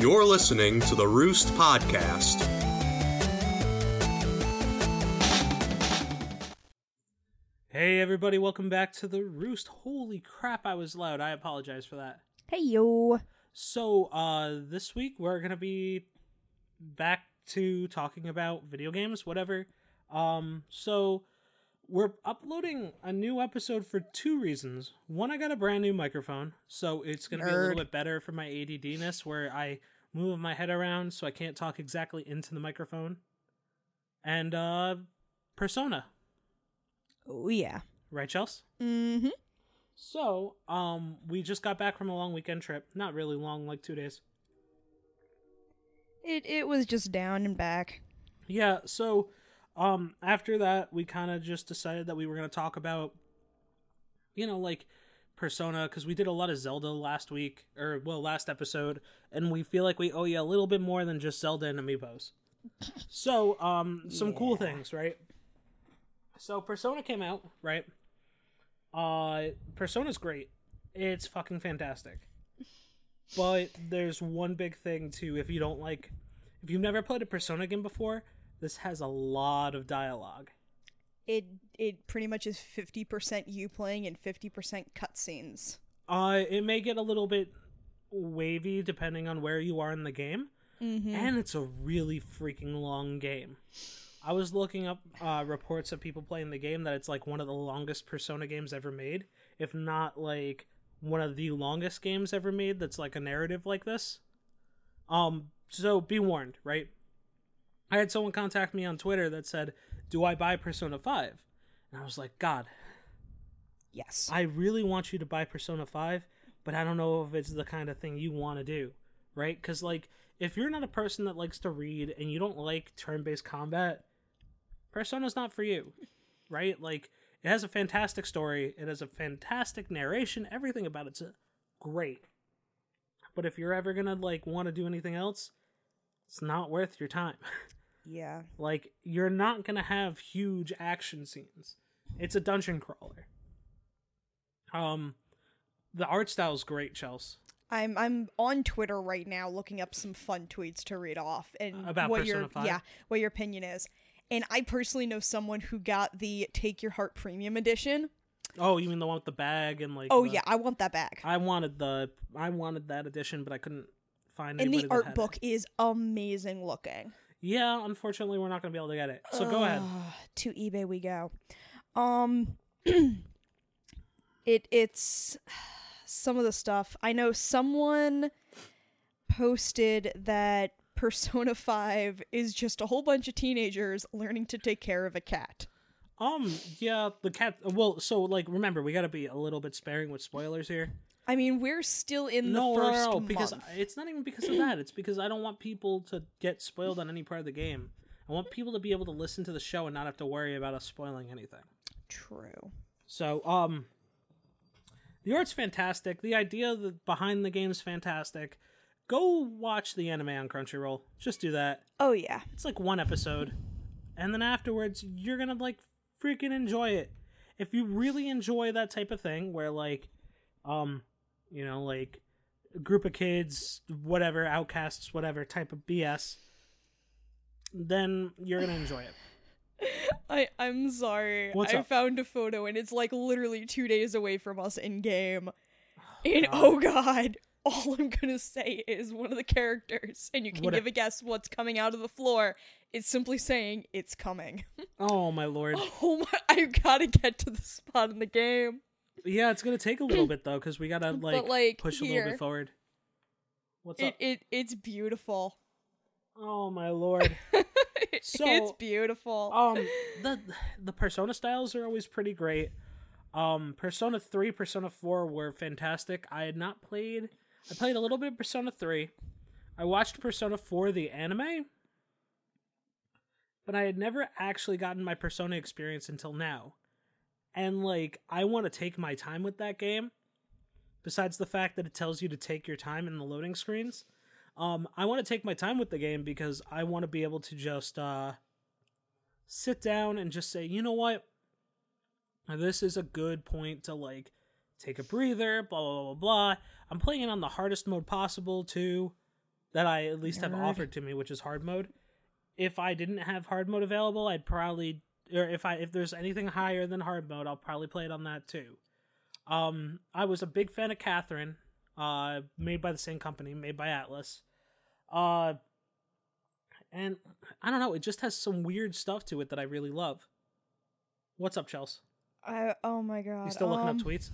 You're listening to the Roost Podcast. Hey everybody, welcome back to the Roost. Holy crap, I was loud. I apologize for that. Hey yo. So, uh this week we're going to be back to talking about video games, whatever. Um so we're uploading a new episode for two reasons. One, I got a brand new microphone, so it's going to be a little bit better for my ADDness where I move my head around so I can't talk exactly into the microphone. And uh Persona, Oh yeah. right, Chels? Mm-hmm. So, um, we just got back from a long weekend trip. Not really long, like two days. It it was just down and back. Yeah, so, um, after that, we kind of just decided that we were going to talk about, you know, like Persona, because we did a lot of Zelda last week, or, well, last episode, and we feel like we owe you a little bit more than just Zelda and Amiibos. So, um, some cool things, right? So, Persona came out, right? Uh, Persona's great. It's fucking fantastic. But there's one big thing too. If you don't like, if you've never played a Persona game before, this has a lot of dialogue. It it pretty much is fifty percent you playing and fifty percent cutscenes. Uh, it may get a little bit wavy depending on where you are in the game, Mm-hmm. and it's a really freaking long game. I was looking up uh, reports of people playing the game that it's like one of the longest Persona games ever made, if not like one of the longest games ever made. That's like a narrative like this. Um, so be warned, right? I had someone contact me on Twitter that said, "Do I buy Persona 5?" And I was like, "God, Yes. I really want you to buy Persona 5, but I don't know if it's the kind of thing you want to do, right? Because, like, if you're not a person that likes to read and you don't like turn based combat, Persona's not for you, right? Like, it has a fantastic story, it has a fantastic narration, everything about it's uh, great. But if you're ever gonna, like, want to do anything else, it's not worth your time. yeah. Like you're not gonna have huge action scenes. It's a dungeon crawler. Um, the art style is great, Chels. I'm I'm on Twitter right now looking up some fun tweets to read off and About what Persona your 5? yeah what your opinion is. And I personally know someone who got the Take Your Heart Premium edition. Oh, you mean the one with the bag and like? Oh the- yeah, I want that bag. I wanted the I wanted that edition, but I couldn't find. It. And the art book is amazing looking. Yeah, unfortunately, we're not gonna be able to get it. So go ahead. To eBay we go. Um it it's some of the stuff. I know someone posted that Persona 5 is just a whole bunch of teenagers learning to take care of a cat. Um, yeah, the cat. Well, so like, remember, we gotta be a little bit sparing with spoilers here. I mean, we're still in the no, no, first no, no, month. because it's not even because of that. It's because I don't want people to get spoiled on any part of the game. I want people to be able to listen to the show and not have to worry about us spoiling anything. True. So, um, the art's fantastic. The idea that behind the game's fantastic. Go watch the anime on Crunchyroll. Just do that. Oh yeah. It's like one episode, and then afterwards, you're gonna like freaking enjoy it. If you really enjoy that type of thing, where like, um, you know, like a group of kids, whatever, outcasts, whatever type of BS, then you're gonna enjoy it. I I'm sorry. What's I up? found a photo and it's like literally 2 days away from us in game. And oh god, all I'm going to say is one of the characters and you can What a- give a guess what's coming out of the floor. It's simply saying it's coming. Oh my lord! oh my I got to get to the spot in the game. Yeah, it's gonna take a little bit though, because we gotta like, But, like, push a little bit forward. What's It up? it it's beautiful. Oh my lord! So, it's beautiful. um the the persona styles are always pretty great um persona 3 persona 4 were fantastic i had not played i played a little bit of persona 3 i watched persona 4 the anime but i had never actually gotten my persona experience until now and like i want to take my time with that game besides the fact that it tells you to take your time in the loading screens um i want to take my time with the game because i want to be able to just uh sit down and just say, you know what? This is a good point to like take a breather, blah blah blah blah blah. I'm playing it on the hardest mode possible too. that I at least have offered to me, which is hard mode. If I didn't have hard mode available, I'd probably or if I if there's anything higher than hard mode, I'll probably play it on that too. Um, I was a big fan of Catherine, uh, made by the same company, made by Atlus. Uh, and I don't know, it just has some weird stuff to it that I really love. What's up, Chels? I, oh my god. You still looking um, up tweets?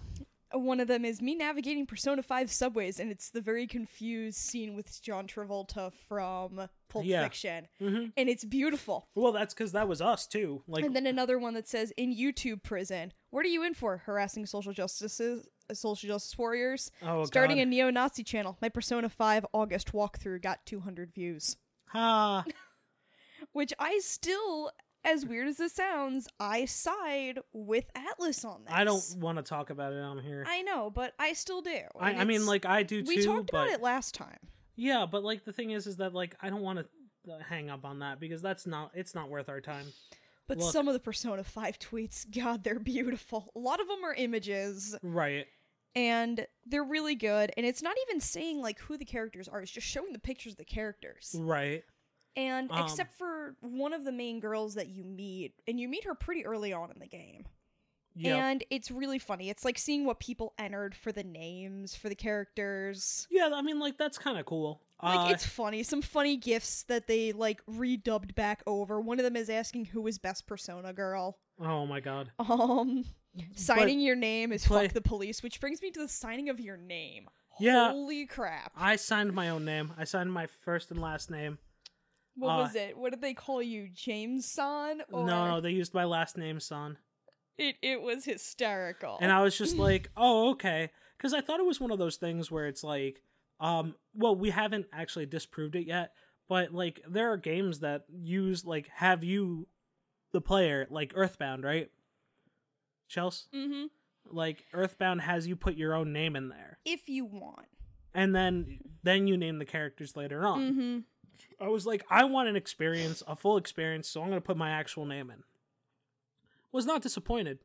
One of them is me navigating Persona 5 subways, and it's the very confused scene with John Travolta from Pulp Yeah. Fiction. Mm-hmm. And it's beautiful. Well, that's because that was us too. Like, and then another one that says, in YouTube prison, what are you in for? Harassing social justices, uh, social justice warriors? oh, Starting God. a neo Nazi channel. My Persona 5 August walkthrough got 200 views. ha. Which I still, as weird as this sounds, I side with Atlus on this. I don't want to talk about it on here. I know, but I still do. I, I mean, like I do too. we talked but about it last time. yeah, but like the thing is, is that like I don't want to uh, hang up on that because that's not it's not worth our time. But Look. some of the Persona 5 tweets, God, they're beautiful. A lot of them are images, Right. and they're really good. And it's not even saying like who the characters are; it's just showing the pictures of the characters. Right. And Um, except for one of the main girls that you meet, and you meet her pretty early on in the game. Yeah. And it's really funny. It's like seeing what people entered for the names for the characters. yeah. I mean, like that's kind of cool. Like uh, it's funny. Some funny gifs that they like redubbed back over. One of them is asking who is best persona girl. oh my god. Um signing your name is play- fuck the police, which brings me to the signing of your name. Yeah. Holy crap. I signed my own name. I signed my first and last name. What uh, was it? What did they call you? James Son? Or No, no, they used my last name, son. it it was hysterical. and I was just like, "Oh, okay," because I thought it was one of those things where it's like, um, well, we haven't actually disproved it yet, but like there are games that use like have you, the player, like Earthbound, right? Chels, mm-hmm. like Earthbound has you put your own name in there, If you want. and then then you name the characters later on. Mm-hmm. I was like, I want an experience, a full experience, so I'm gonna put my actual name in. Was not disappointed.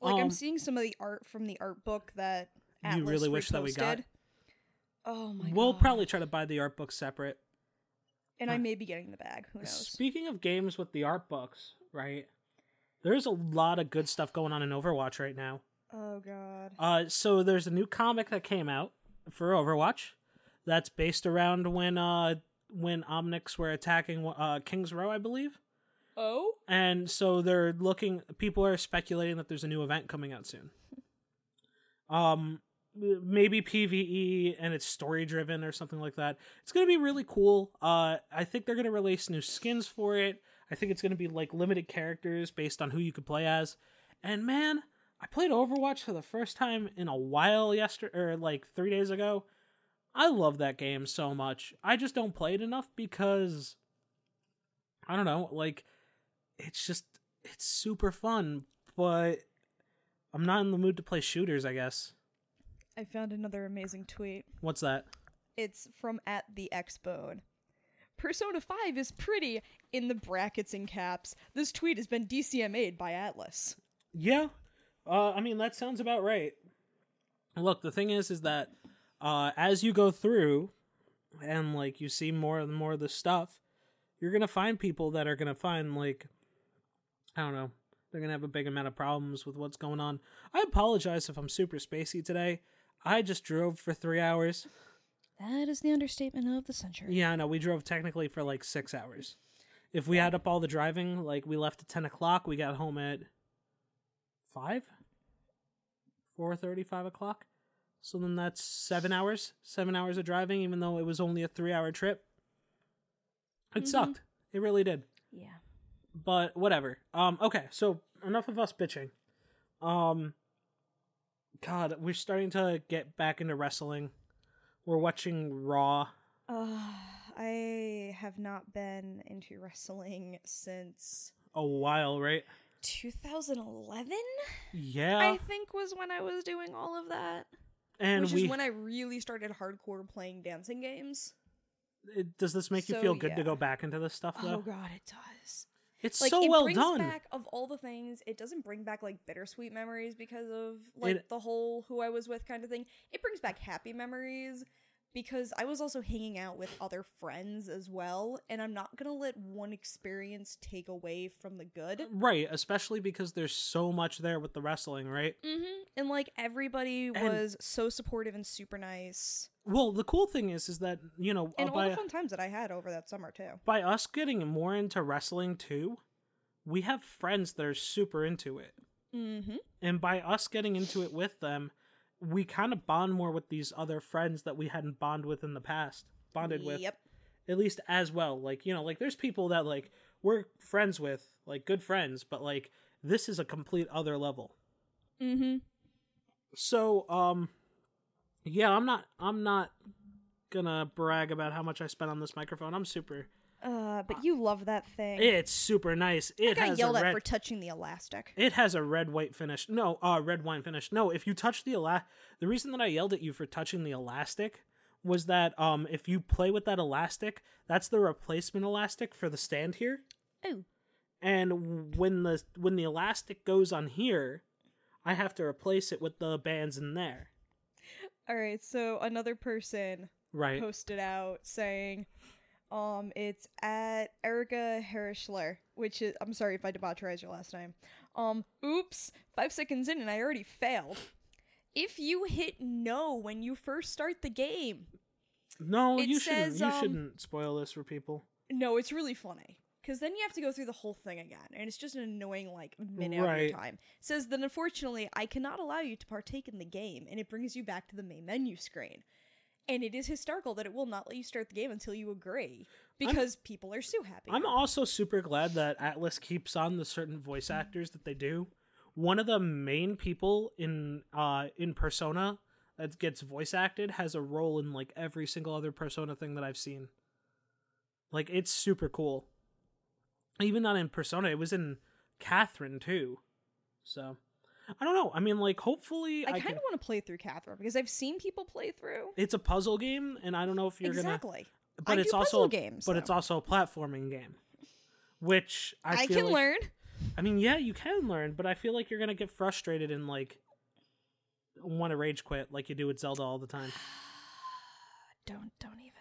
Like Um, I'm seeing some of the art from the art book that You really wish that we got? Oh my. We'll probably try to buy the art book separate. and I may be getting the bag. Who knows? Speaking of games with the art books, right? There's a lot of good stuff going on in Overwatch right now. Oh god. Uh, so there's a new comic that came out for Overwatch that's based around when uh when Omnics were attacking uh Kings Row, I believe. Oh? And so they're looking. People are speculating that there's a new event coming out soon. Um, maybe PVE and it's story driven or something like that. It's gonna be really cool. Uh, I think they're gonna release new skins for it. I think it's gonna be like limited characters based on who you could play as. And man, I played Overwatch for the first time in a while yesterday, or like three days ago. I love that game so much. I just don't play it enough because I don't know, like it's just it's super fun, but I'm not in the mood to play shooters, I guess. I found another amazing tweet. What's that? It's from at the Xbone. Persona 5 is pretty in the brackets and caps. This tweet has been DCMA'd by Atlus. Yeah. Uh I mean that sounds about right. Look, the thing is is that uh as you go through and like you see more and more of the stuff, you're going to find people that are going to find like I don't know, they're going to have a big amount of problems with what's going on. I apologize if I'm super spacey today. I just drove for 3 hours. That is the understatement of the century. Yeah, no, we drove technically for like six hours. If we add up all the driving, like we left at ten o'clock, we got home at five, four thirty, five o'clock. So then that's seven hours, seven hours of driving, even though it was only a three-hour trip. It Mhm. sucked. It really did. Yeah. But whatever. Um. Okay. So enough of us bitching. Um. God, we're starting to get back into wrestling. We're watching Raw. Uh, I have not been into wrestling since a while, right? 2011, Yeah. I think was when I was doing all of that. And which we is when I really started hardcore playing dancing games. it- does this make you feel good to go back into this stuff oh, though? Oh god, it does. it's Like so it well brings done. back of all the things, it doesn't bring back like bittersweet memories because of like It- the whole who I was with kind of thing. It brings back happy memories because I was also hanging out with other friends as well, and I'm not gonna let one experience take away from the good. Right, especially because there's so much there with the wrestling, right? Mm-hmm. And like everybody was so supportive and super nice, Well, the cool thing is, is that you know, and uh, all by the fun times that I had over that summer too. by us getting more into wrestling too, we have friends that are super into it, Mm-hmm. and by us getting into it with them, we kind of bond more with these other friends that we hadn't bonded with in the past, bonded with, Yep. at least as well. Like you know, like there's people that like we're friends with, like good friends, but like this is a complete other level. Mm-hmm. So, um, yeah, I'm not, I'm not gonna brag about how much I spent on this microphone. I'm super. Uh, but you love that thing. It's super nice. It I got has yelled a at red. for touching the elastic. it has a red white finish. No, uh, red wine finish. No, if you touch the elastic, the reason that I yelled at you for touching the elastic was that um, if you play with that elastic, that's the replacement elastic for the stand here. Oh. And when the when the elastic goes on here, I have to replace it with the bands in there. All right. So another person Right. posted out saying, um, it's at Erica Herschler, which is I'm sorry if I debaucherize your last name. Um, oops, five seconds in and I already failed. If you hit no when you first start the game, No, It you shouldn't. you um, shouldn't spoil this for people. no, it's really funny. Because then you have to go through the whole thing again, and it's just an annoying, like, minute of Right. your time. It says that unfortunately, I cannot allow you to partake in the game, and it brings you back to the main menu screen. And it is hysterical that it will not let you start the game until you agree, because people are so happy. I'm also super glad that Atlus keeps on the certain voice actors that they do. One of the main people in uh in Persona that gets voice acted has a role in like every single other Persona thing that I've seen. Like it's super cool. Even not in Persona, it was in Catherine too. So I don't know. I mean, like hopefully I I, kind of want to play through Catherine because I've seen people play through. It's a puzzle game, and I don't know if you're gonna. exactly. But I it's also games, but it's also a platforming game, which I, I, can like- learn. I mean, yeah, you can learn, but I feel like you're gonna get frustrated and like want to rage quit like you do with Zelda all the time. Don't don't even.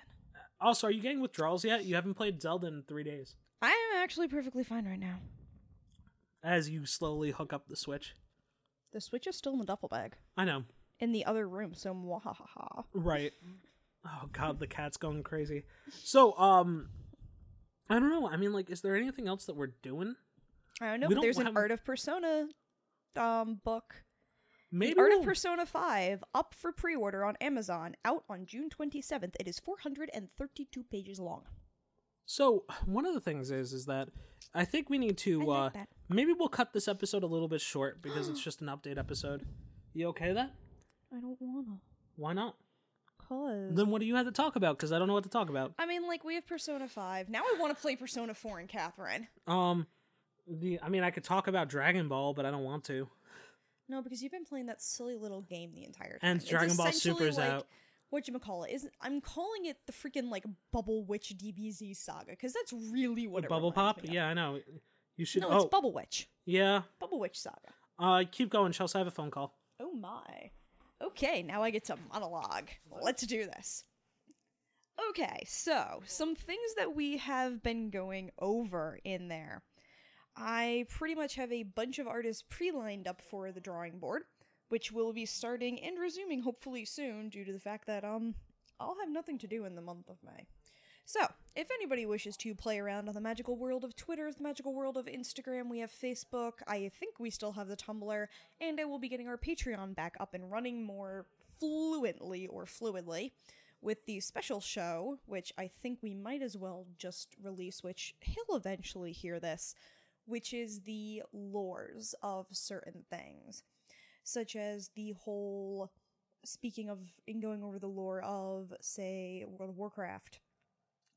Also, are you getting withdrawals yet? You haven't played Zelda in three days. I am actually perfectly fine right now. As you slowly hook up the Switch. The Switch is still in the duffel bag I know, in the other room, so mwahaha. right? Oh god, the cat's going crazy. So, um, I don't know. I mean, like, is there anything else that we're doing? I don't know, We but don't there's an Art of Persona um book. Maybe Art we'll- of Persona 5 up for pre-order on Amazon, out on June 27th. It is 432 pages long. So one of the things is is that I think we need to I uh maybe we'll cut this episode a little bit short because it's just an update episode. You okay with that? I don't wanna. Why not? Cause Then what do you have to talk about? Because I don't know what to talk about. I mean, like we have Persona 5. Now I want to play Persona 4 and Catherine. Um, the I mean I could talk about Dragon Ball, but I don't want to. No, because you've been playing that silly little game the entire time. And It's Dragon Ball Super's like, out. What you call it is I'm calling it the freaking like Bubble Witch DBZ saga because that's really what it Bubble Pop? Yeah, I know. You should. No, oh, it's Bubble Witch. yeah. Bubble Witch saga. Uh, keep going, Chelsea. I have a phone call. Oh my. Okay, now I get to monologue. Let's do this. Okay, so some things that we have been going over in there. I pretty much have a bunch of artists pre lined up for the drawing board, which will be starting and resuming hopefully soon due to the fact that, um, I'll have nothing to do in the month of May. So, if anybody wishes to play around on the magical world of Twitter, the magical world of Instagram, we have Facebook, I think we still have the Tumblr, and I will be getting our Patreon back up and running more fluently or fluidly with the special show, which I think we might as well just release, which he'll eventually hear this, which is the lores of certain things, such as the whole. Speaking of, in going over the lore of, say, World of Warcraft,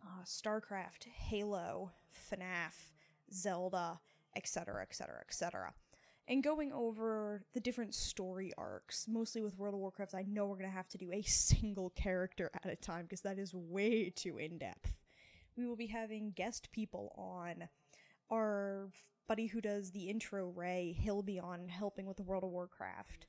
uh, StarCraft, Halo, FNAF, Zelda, etc., etc., etc. And going over the different story arcs, mostly with World of Warcraft, I know we're going to have to do a single character at a time because that is way too in depth. We will be having guest people on. Our buddy who does the intro, Ray, he'll be on helping with the World of Warcraft.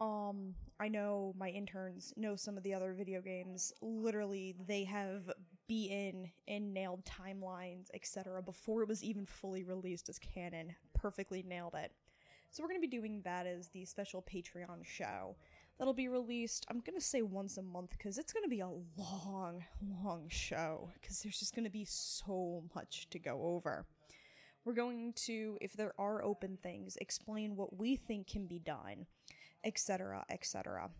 Um, I know my interns know some of the other video games. Literally, they have beaten and nailed timelines, etc. before it was even fully released as canon. Perfectly nailed it. So we're going to be doing that as the special Patreon show. That'll be released, I'm going to say once a month because it's going to be a long, long show because there's just going to be so much to go over. We're going to, if there are open things, explain what we think can be done, etc., etc.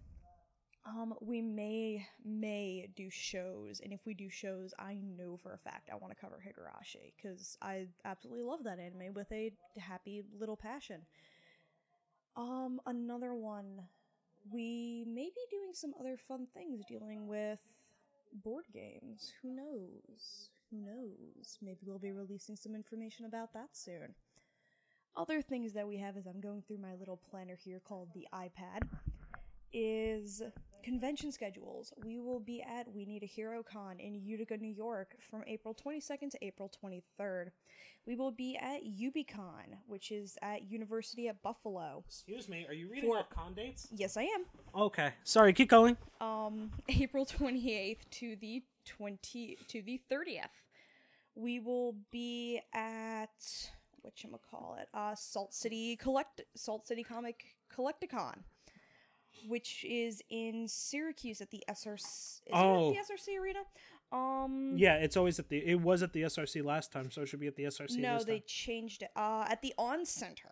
Um, we may may do shows, and if we do shows, I know for a fact I want to cover Higurashi because I absolutely love that anime with a happy little passion. Um, another one, we may be doing some other fun things dealing with board games. Who knows? Who knows? Maybe we'll be releasing some information about that soon. Other things that we have as I'm going through my little planner here called the iPad is convention schedules. We will be at We Need a Hero Con in Utica, New York from April 22nd to April 23rd. We will be at UbiCon, which is at University at Buffalo. Excuse me, are you reading For- off con dates? Yes, I am. Okay, sorry, keep going. um April 28th to the 20 to the 30th. We will be at what call it? Uh Salt City Collect Salt City Comic Collecticon, which is in Syracuse at the SRC is Oh. it at the SRC arena? Um Yeah, it's always at the. It was at the SRC last time, so it should be at the SRC no, they time. changed it. Uh at the On Center.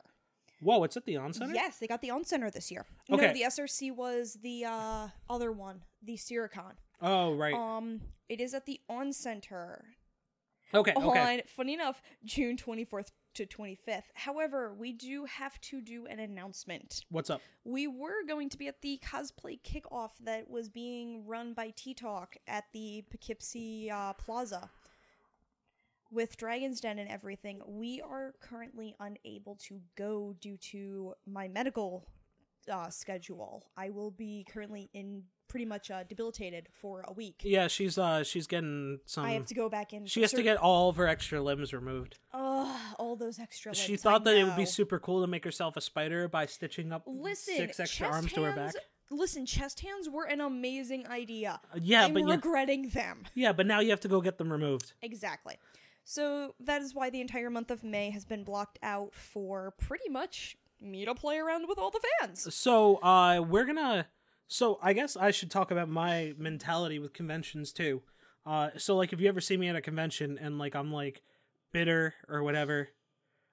Whoa, it's at the On Center. Yes, they got the On Center this year. Okay. No, the SRC was the uh other one, the Syracon. Oh right. Um, it is at the On Center okay. Okay. on, funny enough, June 24th to 25th. However, we do have to do an announcement. What's up? We were going to be at the cosplay kickoff that was being run by T Talk at the Poughkeepsie uh, Plaza with Dragon's Den and everything. We are currently unable to go due to my medical uh, schedule. I will be currently in pretty much uh, debilitated for a week. Yeah, she's uh she's getting some. I have to go back in. she has to get all of her extra limbs removed. Ugh, all those extra. she thought I that it would be super cool to make herself a spider by stitching up Listen, six extra arms to her back. hands- Listen, chest hands were an amazing idea. yeah, I'm but regretting them. yeah, but now you have to go get them removed. Exactly. So that is why the entire month of May has been blocked out for pretty much me to play around with all the fans. So, uh, we're gonna. So, I guess I should talk about my mentality with conventions too. Uh, so like, if you ever see me at a convention and like I'm like bitter or whatever,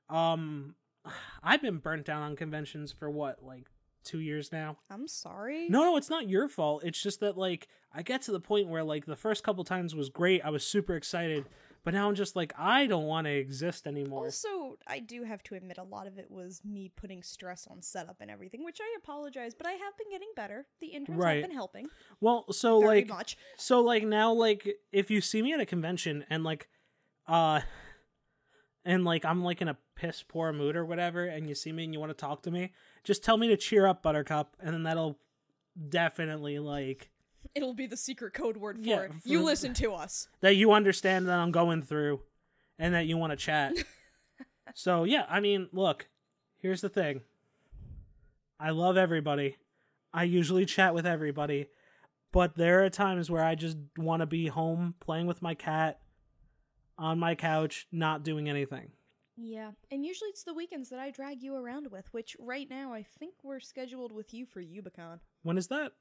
um, I've been burnt down on conventions for what like two years now. I'm sorry. No, no, it's not your fault. It's just that like I get to the point where like the first couple times was great. I was super excited, but now I'm just like I don't want to exist anymore. Also, I do have to admit a lot of it was me putting stress on setup and everything, which I apologize, but I have been getting better. The interns Right. have been helping Well, so very like much. So like now like if you see me at a convention and like uh and like I'm like in a piss poor mood or whatever and you see me and you want to talk to me, just tell me to cheer up buttercup and then that'll definitely like It'll be the secret code word for Yeah, it. You listen to us. that you understand that I'm going through and that you want to chat. so yeah, I mean, look, here's the thing. I love everybody. I usually chat with everybody, but there are times where I just want to be home playing with my cat on my couch, not doing anything. Yeah, and usually it's the weekends that I drag you around with, which right now I think we're scheduled with you for Ubicon. When is that?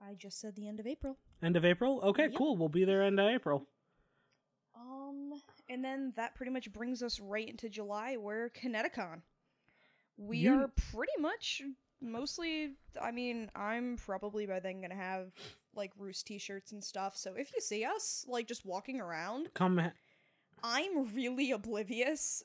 I just said the end of April. End of April? Okay, Yep. cool. We'll be there end of April. Um, and then that pretty much brings us right into July, where Kineticon. We You- are pretty much mostly. I mean, I'm probably by then gonna have like Roost T-shirts and stuff. So if you see us like just walking around, Come ha- I'm really oblivious.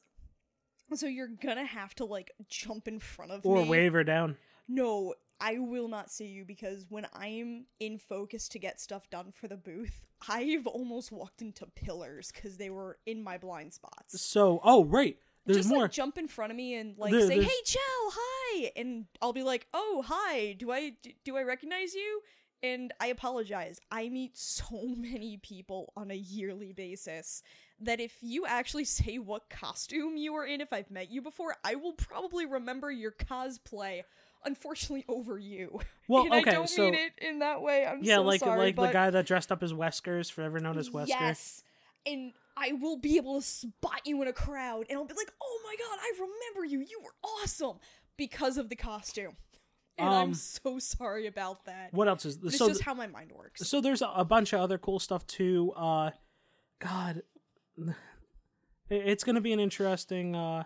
So you're gonna have to like jump in front of or me. Or wave her down. No, I will not see you because when I'm in focus to get stuff done for the booth, I've almost walked into pillars because they were in my blind spots. So, oh, right. There's Just more. like jump in front of me and like There- say, there's- "Hey, Chell, hi," and I'll be like, "Oh, hi. Do I do I recognize you?" And I apologize. I meet so many people on a yearly basis that if you actually say what costume you were in, if I've met you before, I will probably remember your cosplay unfortunately over you. Well, and okay, I don't so- mean it in that way. I'm yeah, so like sorry, like but the guy that dressed up as Weskers, forever known as Wesker. Yes. And I will be able to spot you in a crowd and I'll be like, "Oh my god, I remember you. You were awesome." Because of the costume. And Um, I'm so sorry about that. What else is It's so? just th- how my mind works. so there's a, a bunch of other cool stuff too. Uh, God, it- it's gonna be an interesting. Uh,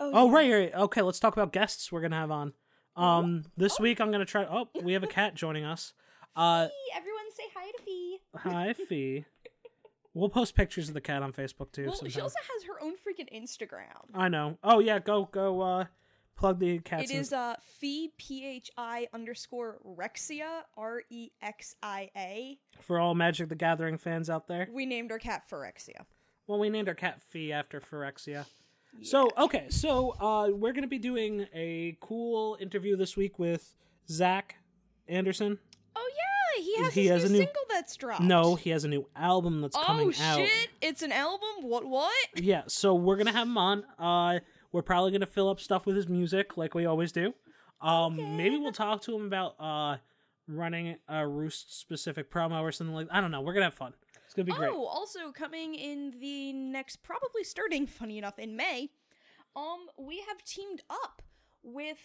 oh yeah. right, right. Okay, let's talk about guests we're gonna have on. Um, this week I'm gonna try. Oh, we have a cat joining us. Uh, Everyone say hi to Fee. hi, Fee. We'll post pictures of the cat on Facebook too. Well, sometime. she also has her own freaking Instagram. I know. Oh yeah, go go. Uh, plug the cat's. It in- is uh Phi P H I underscore Rexia R E X I A. for all Magic the Gathering fans out there. We named our cat Phyrexia. Well, we named our cat Fee after Phyrexia. So okay, so uh, we're gonna be doing a cool interview this week with Zach Anderson. Oh yeah, he has He his has new, a new- single that's dropped. No, he has a new album that's Oh coming shit! out. Oh shit, it's an album. What? What? Yeah, so we're gonna have him on. Uh, we're probably gonna fill up stuff with his music like we always do. Um, maybe we'll talk to him about uh running a Roost specific promo or something like. I don't know. We're gonna have fun. It's gonna be great. Oh, also coming in the next, probably starting, funny enough, in May, um, we have teamed up with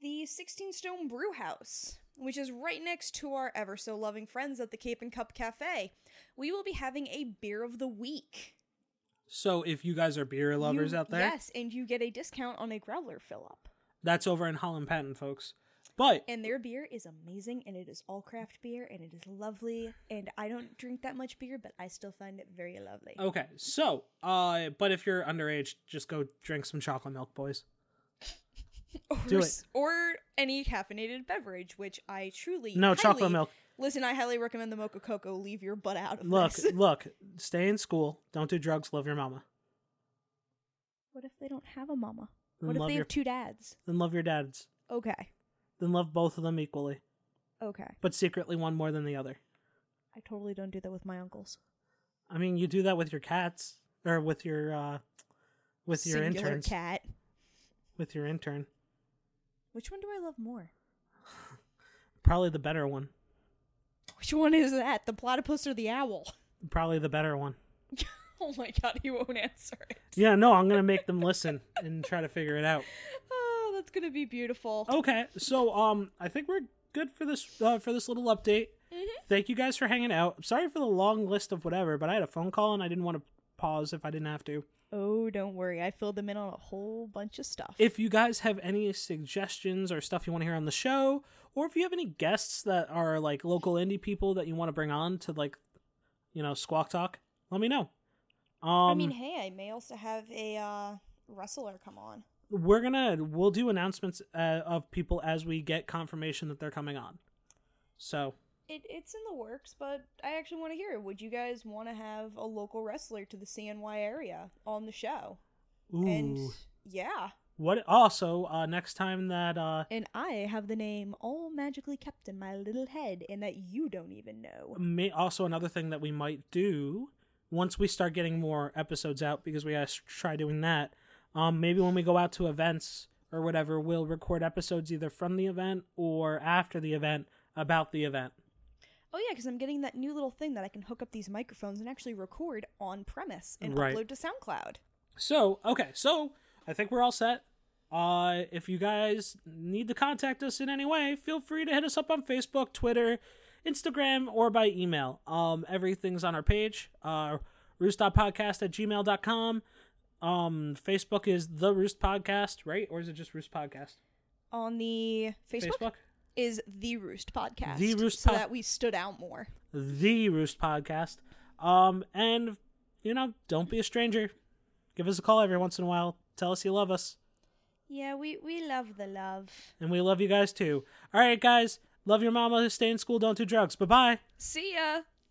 the 16 Stone Brew House, which is right next to our ever so loving friends at the Cape and Cup Cafe. We will be having a beer of the week. So if you guys are beer lovers You- out there, Yes, and you get a discount on a growler fill up. that's over in Holland Patent, folks. But And their beer is amazing, and it is all craft beer, and it is lovely. And I don't drink that much beer, but I still find it very lovely. Okay, so, uh, but if you're underage, just go drink some chocolate milk, boys. or, Do it. or any caffeinated beverage, which I truly No, highly- chocolate milk. Listen, I highly recommend the mocha cocoa. Leave your butt out of Look, this. look, stay in school. Don't do drugs. Love your mama. What if they don't have a mama? Then What if love they your, have two dads? Then love your dads. Okay, Then love both of them equally, okay. but secretly one more than the other. I totally don't do that with my uncles. I mean, you do that with your cats or with your uh, with your Singular interns. cat. With your intern, Which one do I love more? probably the better one. Which one is that? The platypus or the owl? Probably the better one. Oh my god, he won't answer it. Yeah, no, I'm gonna make them listen and try to figure it out. That's gonna be beautiful. Okay, so um, I think we're good for this uh, for this little update. Thank you guys for hanging out. I'm sorry for the long list of whatever, but I had a phone call and I didn't want to pause if I didn't have to. Oh, don't worry. I filled them in on a whole bunch of stuff. If you guys have any suggestions or stuff you want to hear on the show, or if you have any guests that are like local indie people that you want to bring on to like, you know, Squawk Talk, let me know. Um, I mean, hey, I may also have a uh, wrestler come on. We're gonna we'll do announcements uh, of people as we get confirmation that they're coming on. So It, it's in the works, but I actually want to hear. Would you guys want to have a local wrestler to the CNY area on the show? ooh, And yeah, what also uh, next time that uh, and I have the name all magically kept in my little head, and that you don't even know. may also another thing that we might do once we start getting more episodes out because we gotta try doing that. Um, maybe when we go out to events or whatever, we'll record episodes either from the event or after the event about the event. Oh yeah, because I'm getting that new little thing that I can hook up these microphones and actually record on premise and Right. upload to SoundCloud. So, okay, so I think we're all set. Uh, if you guys need to contact us in any way, feel free to hit us up on Facebook, Twitter, Instagram, or by email. Um, everything's on our page, uh, roost.podcast at gmail.com. Um, Facebook is the Roost Podcast, right? Or is it just Roost Podcast? On the Facebook, Facebook? is the Roost Podcast. The Roost so that we stood out more. The Roost Podcast. Um, and, you know, don't be a stranger. Give us a call every once in a while. Tell us you love us. Yeah, we we love the love. And we love you guys too. All right, guys. Love your mama. Stay in school. Don't do drugs. Bye bye. See ya.